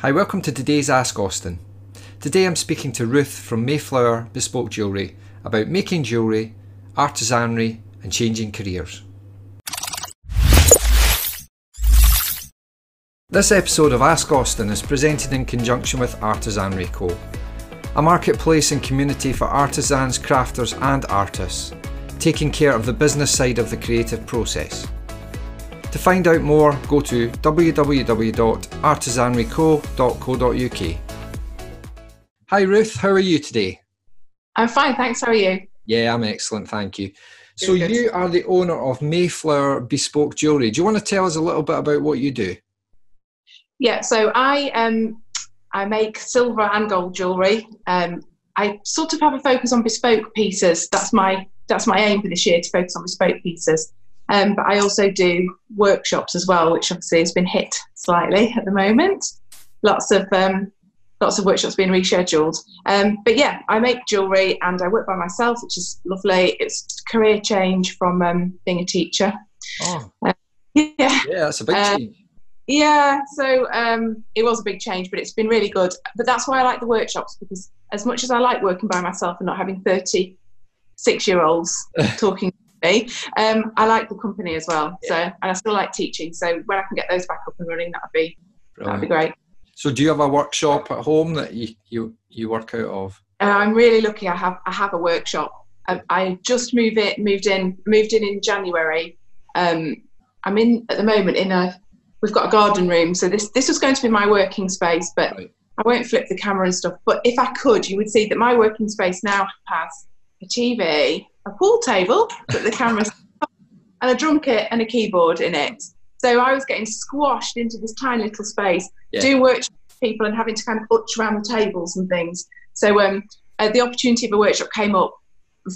Hi, welcome to today's Ask Austin. Today I'm speaking to Ruth from Mayflower Bespoke Jewellery about making jewellery, artisanry, and changing careers. This episode of Ask Austin is presented in conjunction with Artisanry Co., a marketplace and community for artisans, crafters, and artists, taking care of the business side of the creative process. To find out more, go to www.artisanryco.co.uk. Hi Ruth, how are you today? I'm fine, thanks. How are you? Yeah, I'm excellent, thank you. So Good, you are the owner of Mayflower Bespoke Jewellery. Do you want to tell us a little bit about what you do? Yeah, so I um I make silver and gold jewellery. Um, I sort of have a focus on bespoke pieces. That's my that's my aim for this year to focus on bespoke pieces. Um, but I also do workshops as well, which obviously has been hit slightly at the moment. Lots of um, lots of workshops being rescheduled. Um, but yeah, I make jewellery and I work by myself, which is lovely. It's a career change from um, being a teacher. Oh, Yeah, yeah, that's a big Uh, change. Yeah, so um, it was a big change, but it's been really good. But that's why I like the workshops because as much as I like working by myself and not having 36 year olds talking um, I like the company as well. So, and I still like teaching. So when I can get those back up and running, that'd be that'd be great. So do you have a workshop at home that you, you, you work out of? Uh, I'm really lucky. I have I have a workshop. I, I just moved it moved in moved in in January. Um, I'm in at the moment in a we've got a garden room, so this this was going to be my working space, but Right. I won't flip the camera and stuff. But if I could, you would see that my working space now has a TV, a pool table that the camera's and a drum kit and a keyboard in it. So I was getting squashed into this tiny little space, Yeah. doing workshops with people and having to kind of butch around the tables and things. So um, uh, the opportunity of a workshop came up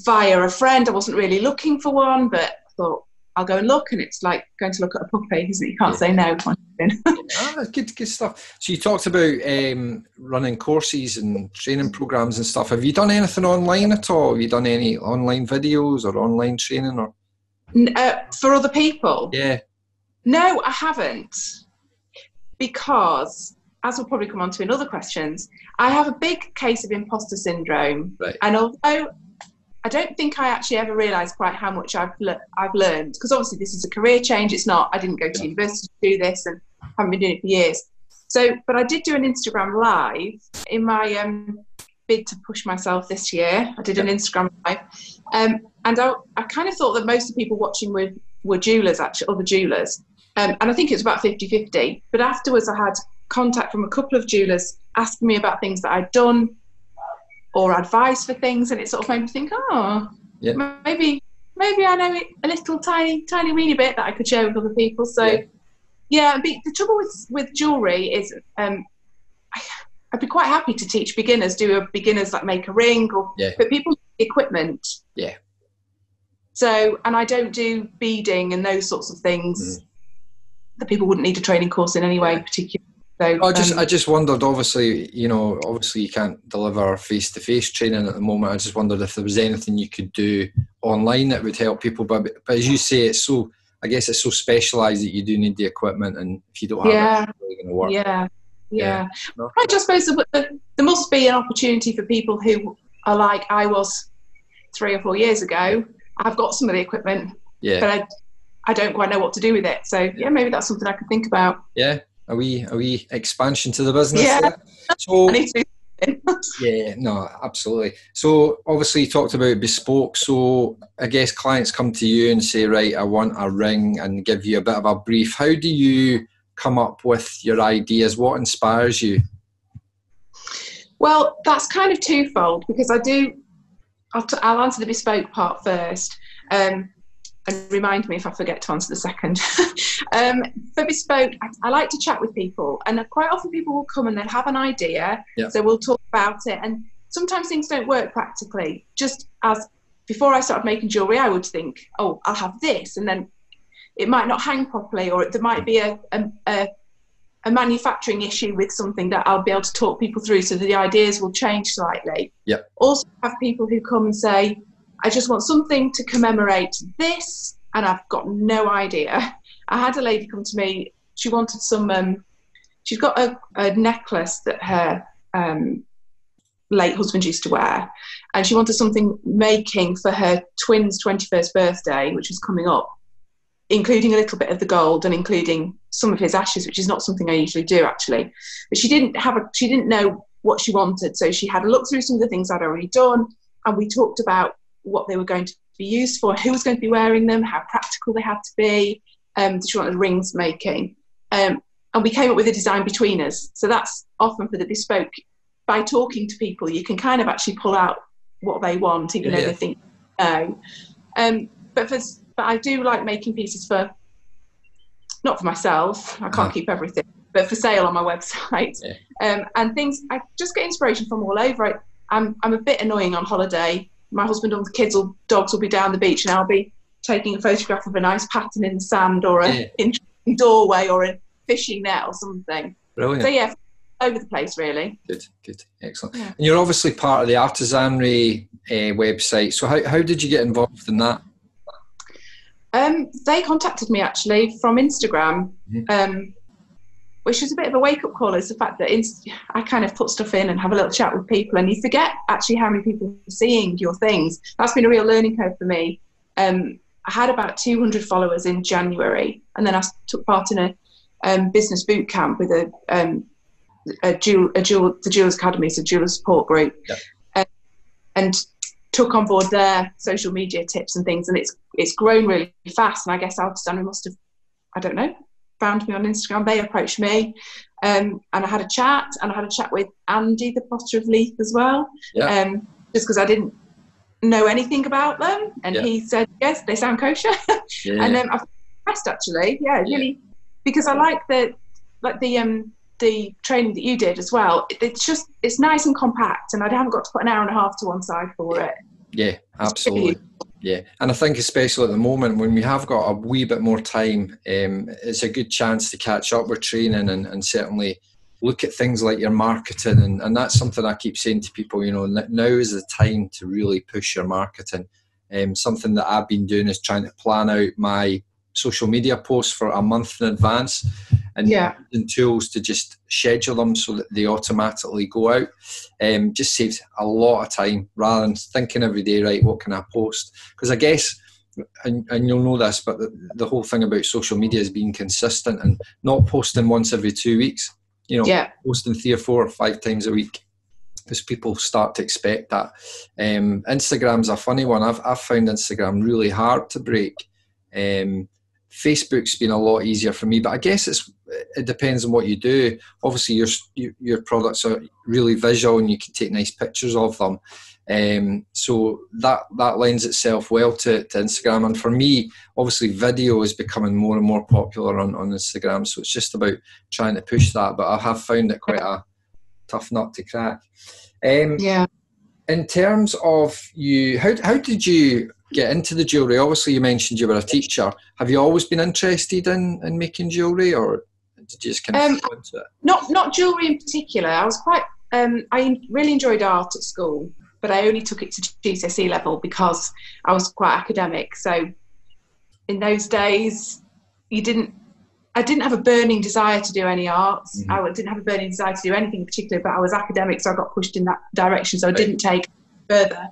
via a friend. I wasn't really looking for one, but I thought I'll go and look. And it's like going to look at a puppy, isn't it? You can't Yeah. say no. Ah, good, good stuff. So you talked about um, running courses and training programs and stuff. Have you done anything online at all? Have you done any online videos or online training or? Uh, for other people, Yeah, no, I haven't, because as we'll probably come on to in other questions, I have a big case of imposter syndrome. right. And although I don't think I actually ever realised quite how much I've le- I've learned, because obviously this is a career change. It's not. I didn't go to university to do this, and haven't been doing it for years. So, but I did do an Instagram live in my um, bid to push myself this year. I did an Instagram live, um, and I, I kind of thought that most of the people watching were were jewelers, actually, other jewelers, um, and I think it was about 50-50. But afterwards, I had contact from a couple of jewelers asking me about things that I'd done or advice for things, and it sort of made me think, oh, Yeah. maybe maybe I know it a little tiny tiny weeny bit that I could share with other people. So Yeah. yeah, but the trouble with with jewelry is um, I, I'd be quite happy to teach beginners, do a beginners like make a ring, or Yeah. but people equipment. Yeah. So and I don't do beading and those sorts of things Mm. that people wouldn't need a training course in anyway, Yeah. particularly. So I just, um, I just wondered. Obviously, you know, obviously you can't deliver face-to-face training at the moment. I just wondered if there was anything you could do online that would help people. But, but as you say, it's so. I guess it's so specialised that you do need the equipment, and if you don't have Yeah. it, it's really going to work. Yeah, Yeah. yeah. I just suppose there must be an opportunity for people who are like I was three or four years ago. I've got some of the equipment, Yeah, but I, I don't quite know what to do with it. So yeah, maybe that's something I could think about. yeah. A wee, a wee expansion to the business. Yeah. there. So I need to. Yeah, no, absolutely. So obviously you talked about bespoke. So I guess clients come to you and say, right, I want a ring and give you a bit of a brief. How do you come up with your ideas? What inspires you? Well, that's kind of twofold because I do. I'll, t- I'll answer the bespoke part first. Um, and remind me if I forget to answer the second. um, for bespoke, I, I like to chat with people, and quite often people will come and they'll have an idea, Yeah. so we'll talk about it. And sometimes things don't work practically. Just as before I started making jewelry, I would think, oh, I'll have this, and then it might not hang properly, or there might be a, a, a a manufacturing issue with something that I'll be able to talk people through so that the ideas will change slightly. Yep. Also have people who come and say, I just want something to commemorate this and I've got no idea. I had a lady come to me, she wanted some um, she's got a, a necklace that her um, late husband used to wear, and she wanted something making for her twins' 21st birthday, which was coming up, including a little bit of the gold and including some of his ashes, which is not something I usually do actually. But she didn't have a, she didn't know what she wanted, so she had a look through some of the things I'd already done, and we talked about what they were going to be used for, who was going to be wearing them, how practical they had to be. Um, she wanted rings making. Um, and we came up with a design between us. So that's often for the bespoke. By talking to people, you can kind of actually pull out what they want, even yeah. though they think no. Um, but for, but I do like making pieces for not for myself. I can't uh-huh. keep everything, but for sale on my website. Yeah. Um, and things I just get inspiration from all over. I, I'm I'm a bit annoying on holiday. My husband and the kids or dogs will be down the beach, and I'll be taking a photograph of a nice pattern in the sand or a yeah. interesting doorway or a fishing net or something. Brilliant. So yeah, over the place really. Good, good, excellent. Yeah. And you're obviously part of the artisanry uh, website. So how how did you get involved in that? Um, they contacted me actually from Instagram, mm-hmm. um, which is a bit of a wake up call. Is the fact that I kind of put stuff in and have a little chat with people, and you forget actually how many people are seeing your things. That's been a real learning curve for me. Um, I had about 200 followers in January, and then I took part in a um, business boot camp with a, um, a, jewel, a jewel, the Jewelers Academy, so jeweler support group, and, and took on board their social media tips and things, and it's it's grown really fast. And I guess Artisanry must have, I don't know, found me on Instagram. They approached me, um, and I had a chat, and I had a chat with Andy, the potter of Leith, as well, yeah. um, just because I didn't know anything about them, and yeah. he said yes, they sound kosher, yeah. and then I was impressed actually. Yeah, really because I like the like the um the training that you did as well. It's just it's nice and compact, and I haven't got to put an hour and a half to one side for it. Yeah, absolutely. Yeah, and I think especially at the moment when we have got a wee bit more time, um, it's a good chance to catch up with training and, and certainly look at things like your marketing and, and that's something I keep saying to people. You know, now is the time to really push your marketing. Um, something that I've been doing is trying to plan out my social media posts for a month in advance and yeah. tools to just schedule them so that they automatically go out um, just saves a lot of time rather than thinking every day right what can i post because i guess and, and you'll know this but the, the, whole thing about social media is being consistent and not posting once every two weeks you know yeah. posting three or four or five times a week because people start to expect that um, instagram's a funny one I've, I've found instagram really hard to break um, Facebook's been a lot easier for me, but I guess it's it depends on what you do. Obviously, your your products are really visual, and you can take nice pictures of them. Um, so that that lends itself well to, to Instagram. And for me, obviously, video is becoming more and more popular on, on Instagram. So it's just about trying to push that. But I have found it quite a tough nut to crack. Um, yeah. In terms of you, how how did you get into the jewellery? Obviously, you mentioned you were a teacher. Have you always been interested in, in making jewellery, or did you just kind of um, into it? Not not jewellery in particular. I was quite. Um, I really enjoyed art at school, but I only took it to GCSE level because I was quite academic. So, in those days, you didn't. I didn't have a burning desire to do any arts. Mm-hmm. I didn't have a burning desire to do anything in particular, but I was academic, so I got pushed in that direction. So I didn't take further.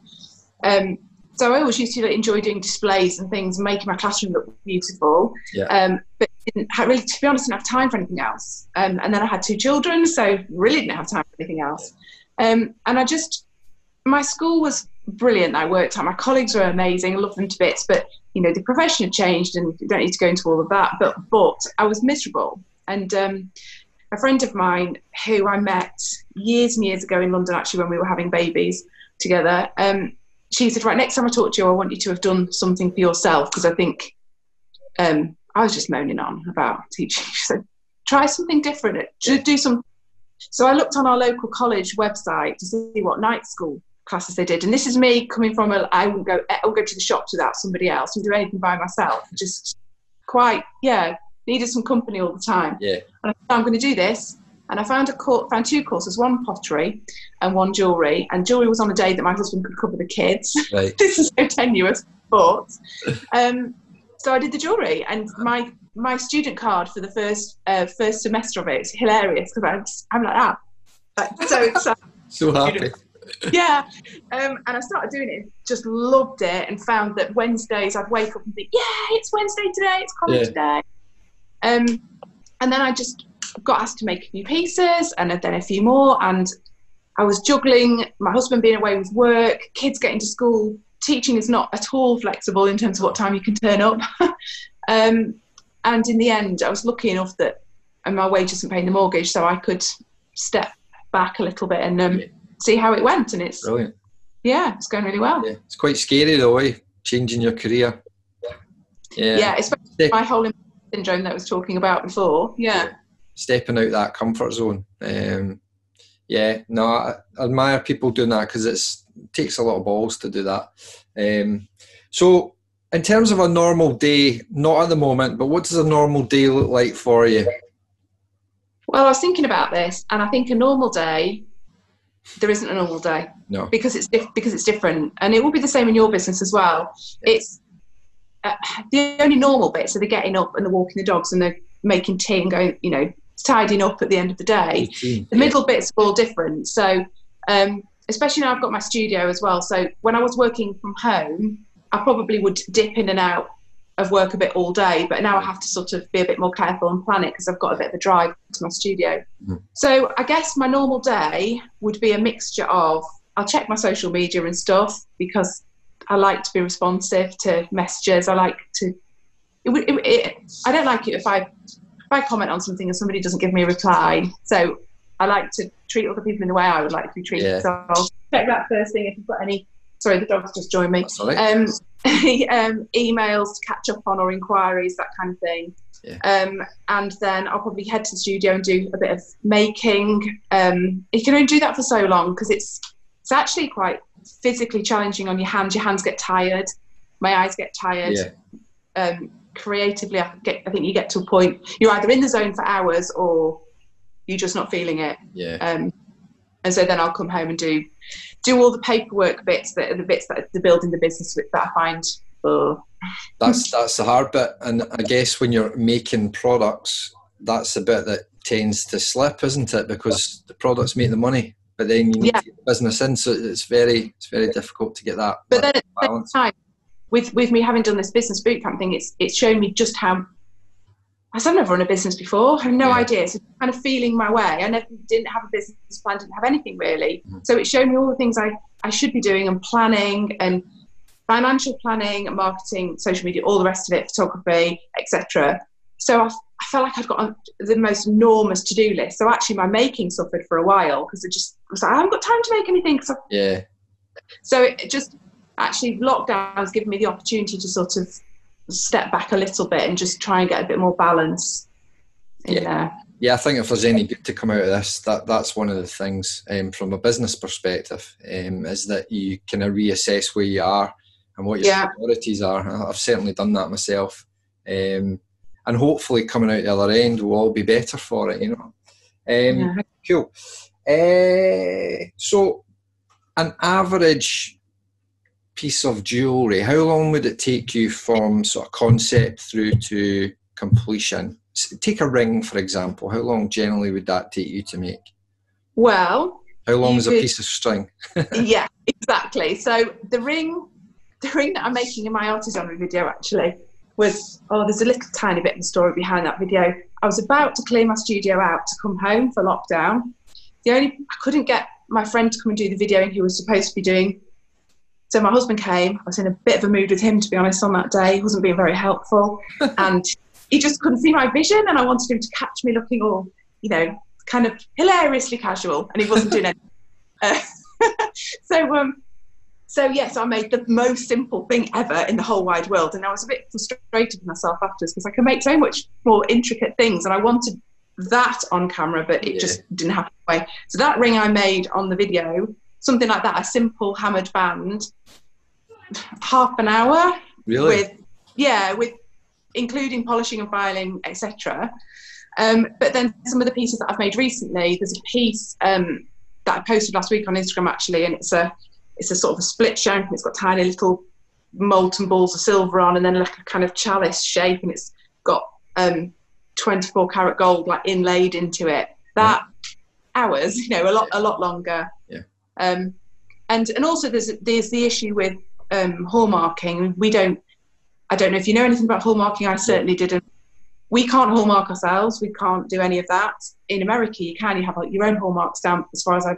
Um, so I always used to enjoy doing displays and things, making my classroom look beautiful. Yeah. Um, but didn't really, to be honest, didn't have time for anything else. Um, and then I had two children, so really didn't have time for anything else. Um, and I just, my school was brilliant. I worked at my colleagues were amazing, I loved them to bits. But you know, the profession had changed, and you don't need to go into all of that. But but I was miserable. And um, a friend of mine who I met years and years ago in London, actually, when we were having babies together. Um, she said, right, next time I talk to you, I want you to have done something for yourself because I think um, I was just moaning on about teaching. She said, try something different, yeah. do some. So I looked on our local college website to see what night school classes they did, and this is me coming from a. I wouldn't go. I would go to the shops without somebody else. and do anything by myself. Just quite, yeah, needed some company all the time. Yeah. And I am going to do this and I found a course, found two courses, one pottery and one jewellery. And jewellery was on a day that my husband could cover the kids. Right. this is so tenuous, but um, so I did the jewellery, and my my student card for the first uh, first semester of it. It's hilarious because I'm, I'm like that, like so excited. so happy. yeah, um, and I started doing it. Just loved it, and found that Wednesdays I'd wake up and think, "Yeah, it's Wednesday today. It's college yeah. day." Um, and then I just got asked to make a few pieces, and then a few more, and I was juggling my husband being away with work, kids getting to school. Teaching is not at all flexible in terms of what time you can turn up. um, and in the end, I was lucky enough that and my wage isn't paying the mortgage, so I could step back a little bit and um, yeah. see how it went. And it's brilliant. Yeah, it's going really well. Yeah. It's quite scary though, eh? changing your career. Yeah, yeah, especially my whole syndrome that I was talking about before. Yeah, stepping out that comfort zone. Um, yeah, no, I, admire people doing that because it takes a lot of balls to do that. Um, so, in terms of a normal day, not at the moment, but what does a normal day look like for you? Well, I was thinking about this, and I think a normal day, there isn't a normal day. No, because it's because it's different, and it will be the same in your business as well. It's uh, the only normal bits are the getting up and the walking the dogs and the making tea and going, you know, tidying up at the end of the day. The middle bits are all different. So, um, especially now I've got my studio as well. So when I was working from home, I probably would dip in and out of work a bit all day, but now I have to sort of be a bit more careful and plan it because I've got a bit of a drive to my studio. Mm. So I guess my normal day would be a mixture of I'll check my social media and stuff because I like to be responsive to messages. I like to. It, it, it, I don't like it if I if I comment on something and somebody doesn't give me a reply. So I like to treat other people in the way I would like to be treated. Yeah. So I'll check that first thing if you've got any. Sorry, the dog's just joined me. Um, um, emails to catch up on or inquiries, that kind of thing. Yeah. Um, and then I'll probably head to the studio and do a bit of making. Um, you can only do that for so long because it's it's actually quite physically challenging on your hands. Your hands get tired. My eyes get tired. Yeah. Um, creatively, I, get, I think you get to a point you're either in the zone for hours or you're just not feeling it. Yeah. Um, and so then I'll come home and do do all the paperwork bits that are the bits that are building the business with that I find. Oh. That's that's the hard bit, and I guess when you're making products, that's the bit that tends to slip, isn't it? Because the products make the money, but then you need yeah. to get the business in, so it's very it's very difficult to get that. But then at the same time, with with me having done this business bootcamp thing, it's it's shown me just how I've never run a business before. I have no yeah. idea. So kind of feeling my way. I never didn't have a business plan, didn't have anything really. Mm-hmm. So it showed me all the things I, I should be doing and planning and financial planning, marketing, social media, all the rest of it, photography, etc. So I, I, felt like I'd got the most enormous to-do list. So actually, my making suffered for a while because I just was like, I haven't got time to make anything. So yeah. So it just actually lockdown has given me the opportunity to sort of step back a little bit and just try and get a bit more balance yeah. there. Yeah, I think if there's any good to come out of this, that that's one of the things um, from a business perspective um, is that you kind of reassess where you are and what your yeah. priorities are. I've certainly done that myself, um, and hopefully coming out the other end, we'll all be better for it. You know, um, yeah. cool. Uh, so, an average piece of jewellery, how long would it take you from sort of concept through to completion? Take a ring, for example. How long generally would that take you to make? Well, how long is could, a piece of string? yeah, exactly. So the ring, the ring that I'm making in my artisanry video actually was oh, there's a little tiny bit of the story behind that video. I was about to clear my studio out to come home for lockdown. The only I couldn't get my friend to come and do the video, and he was supposed to be doing so my husband came. I was in a bit of a mood with him, to be honest, on that day. He wasn't being very helpful. and he just couldn't see my vision. And I wanted him to catch me looking all, you know, kind of hilariously casual. And he wasn't doing it. Uh, so, um, so yes, I made the most simple thing ever in the whole wide world. And I was a bit frustrated with myself afterwards because I could make so much more intricate things. And I wanted that on camera, but it yeah. just didn't happen. So that ring I made on the video something like that, a simple hammered band, half an hour. Really? With yeah, with including polishing and filing, etc. Um, but then some of the pieces that I've made recently, there's a piece um, that I posted last week on Instagram actually, and it's a it's a sort of a split shank, and it's got tiny little molten balls of silver on, and then like a kind of chalice shape, and it's got um, 24 karat gold like inlaid into it. That yeah. hours, you know, a lot a lot longer. Yeah. Um, and and also there's there's the issue with um, hallmarking. We don't. I don't know if you know anything about hallmarking. I certainly didn't. We can't hallmark ourselves. We can't do any of that. In America, you can. You have like, your own hallmark stamp, as far as I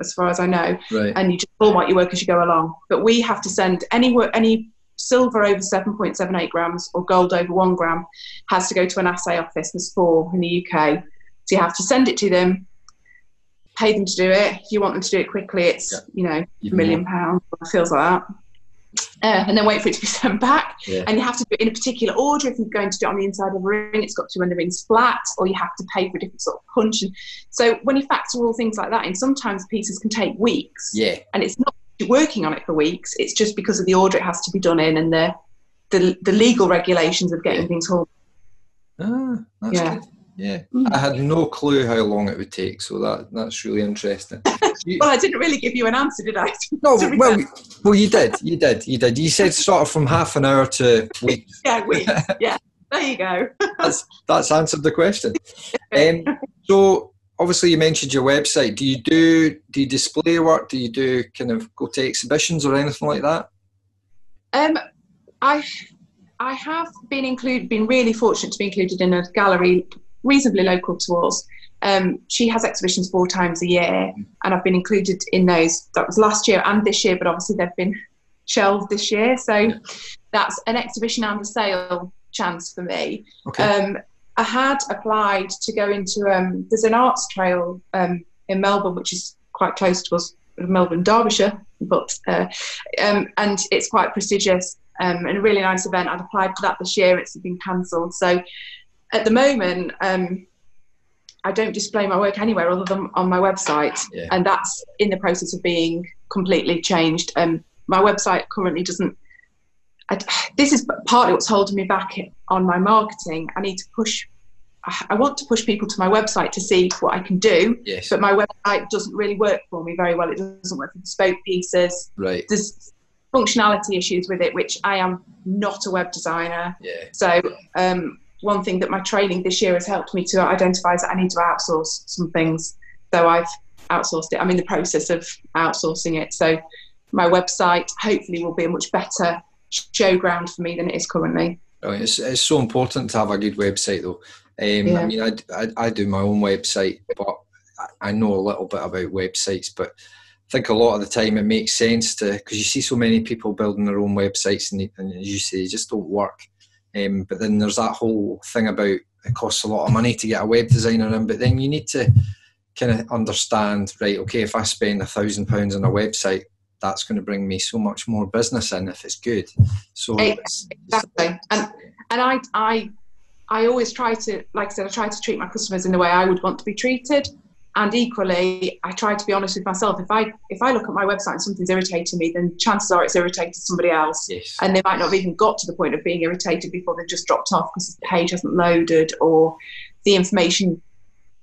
as far as I know, right. and you just hallmark your work as you go along. But we have to send any work, any silver over 7.78 grams or gold over one gram has to go to an assay office. There's four in the UK. So you have to send it to them, pay them to do it. If you want them to do it quickly, it's, yeah. you know, a million pounds, feels like that. Uh, and then wait for it to be sent back. Yeah. And you have to do it in a particular order. If you're going to do it on the inside of a ring, it's got to when the ring's flat, or you have to pay for a different sort of punch. And so when you factor all things like that in, sometimes pieces can take weeks. Yeah. And it's not working on it for weeks. It's just because of the order it has to be done in and the the, the legal regulations of getting yeah. things home. Ah, yeah. Good. Yeah, mm. I had no clue how long it would take, so that that's really interesting. well, I didn't really give you an answer, did I? no, well, well, you did, you did, you did. You said sort of from half an hour to weeks. yeah, weeks. Yeah, there you go. that's that's answered the question. Um, so obviously you mentioned your website. Do you do do you display work? Do you do kind of go to exhibitions or anything like that? Um, I I have been included, been really fortunate to be included in a gallery reasonably local to us. Um, she has exhibitions four times a year, and I've been included in those. That was last year and this year, but obviously they've been shelved this year. So that's an exhibition and a sale chance for me. Okay. Um, I had applied to go into um, there's an arts trail um, in Melbourne, which is quite close to us, Melbourne, Derbyshire, but uh, um, and it's quite prestigious um, and a really nice event. I'd applied for that this year. It's been cancelled. So at the moment, um, I don't display my work anywhere other than on my website, yeah. and that's in the process of being completely changed. Um, my website currently doesn't I, this is partly what's holding me back on my marketing. I need to push. I want to push people to my website to see what I can do, yes. but my website doesn't really work for me very well. It doesn't work for bespoke pieces. Right. There's functionality issues with it, which I am not a web designer. Yeah. So um, one thing that my training this year has helped me to identify is that I need to outsource some things. So I've outsourced it. I'm in the process of outsourcing it. So my website hopefully will be a much better showground for me than it is currently. Oh, it's, it's so important to have a good website though. Um, yeah. I mean, I, I, I, do my own website, but I know a little bit about websites, but I think a lot of the time it makes sense to, because you see so many people building their own websites and, and as you say, they just don't work. Um, but then there's that whole thing about it costs a lot of money to get a web designer in, but then you need to kind of understand, right, okay, if I spend a thousand pounds on a website, that's going to bring me so much more business in if it's good. So exactly, and and I I I always try to, like I said, I try to treat my customers in the way I would want to be treated. And equally, I try to be honest with myself. If I if I look at my website and something's irritating me, then chances are it's irritated somebody else, yes. and they might not have even got to the point of being irritated before they've just dropped off because the page hasn't loaded or the information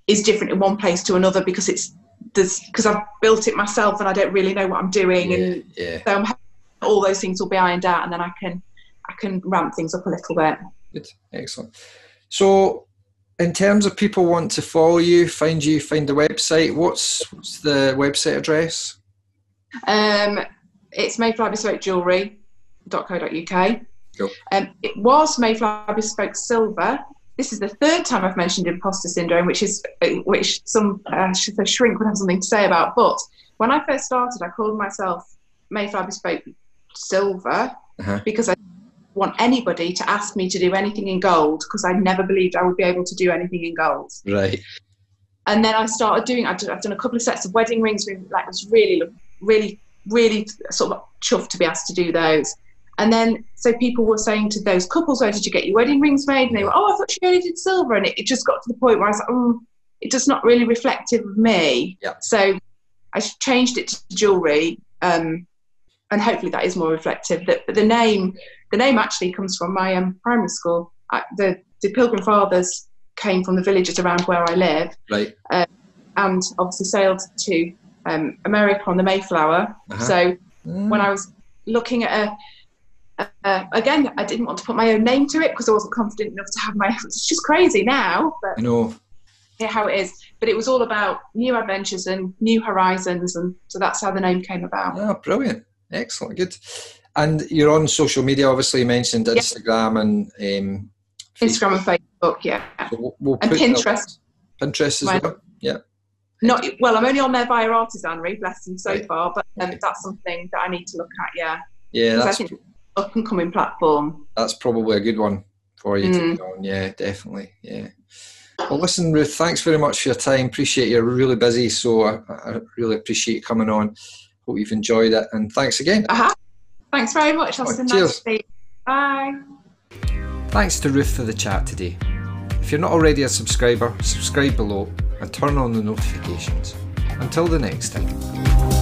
is different in one place to another because it's there's because I've built it myself and I don't really know what I'm doing, yeah, and yeah. so I'm, hoping all those things will be ironed out, and then I can I can ramp things up a little bit. Good, excellent. So, in terms of people want to follow you, find you, find the website. What's what's the website address? Um, it's Mayflower Bespoke Jewelry.co.uk. Cool. Um, it was Mayflower Bespoke Silver this is the third time I've mentioned imposter syndrome, which is which some uh, shrink would have something to say about. But when I first started, I called myself Mayflower Bespoke Silver uh-huh. because I want anybody to ask me to do anything in gold because I never believed I would be able to do anything in gold. Right. And then I started doing. I've done, I've done a couple of sets of wedding rings. Like it was really, really, really sort of chuffed to be asked to do those. And then, so people were saying to those couples, "Where did you get your wedding rings made?" And they were, "Oh, I thought you only did silver." And it, it just got to the point where I was like, "Oh, it does not really reflective of me." Yeah. So I changed it to jewelry, um, and hopefully that is more reflective. But the name, the name actually comes from my um, primary school. I, the the Pilgrim Fathers came from the villages around where I live, right? Uh, and obviously sailed to um, America on the Mayflower. Uh-huh. So mm. when I was looking at a uh, again, I didn't want to put my own name to it because I wasn't confident enough to have my. It's just crazy now, but I know. Yeah, how it is. But it was all about new adventures and new horizons, and so that's how the name came about. Oh, brilliant! Excellent, good. And you're on social media. Obviously, you mentioned Instagram and um, Instagram and Facebook. Yeah, so we'll, we'll and Pinterest. Pinterest as well. Yeah. Not well. I'm only on there via artisanry, bless them so right. far, but um, that's something that I need to look at. Yeah. Yeah, that's I think up and coming platform. That's probably a good one for you mm. to be on. Yeah, definitely. Yeah. Well, listen, Ruth, thanks very much for your time. Appreciate you're really busy, so I, I really appreciate you coming on. Hope you've enjoyed it, and thanks again. Uh-huh. Thanks very much. That's right, nice Bye. Thanks to Ruth for the chat today. If you're not already a subscriber, subscribe below and turn on the notifications. Until the next time.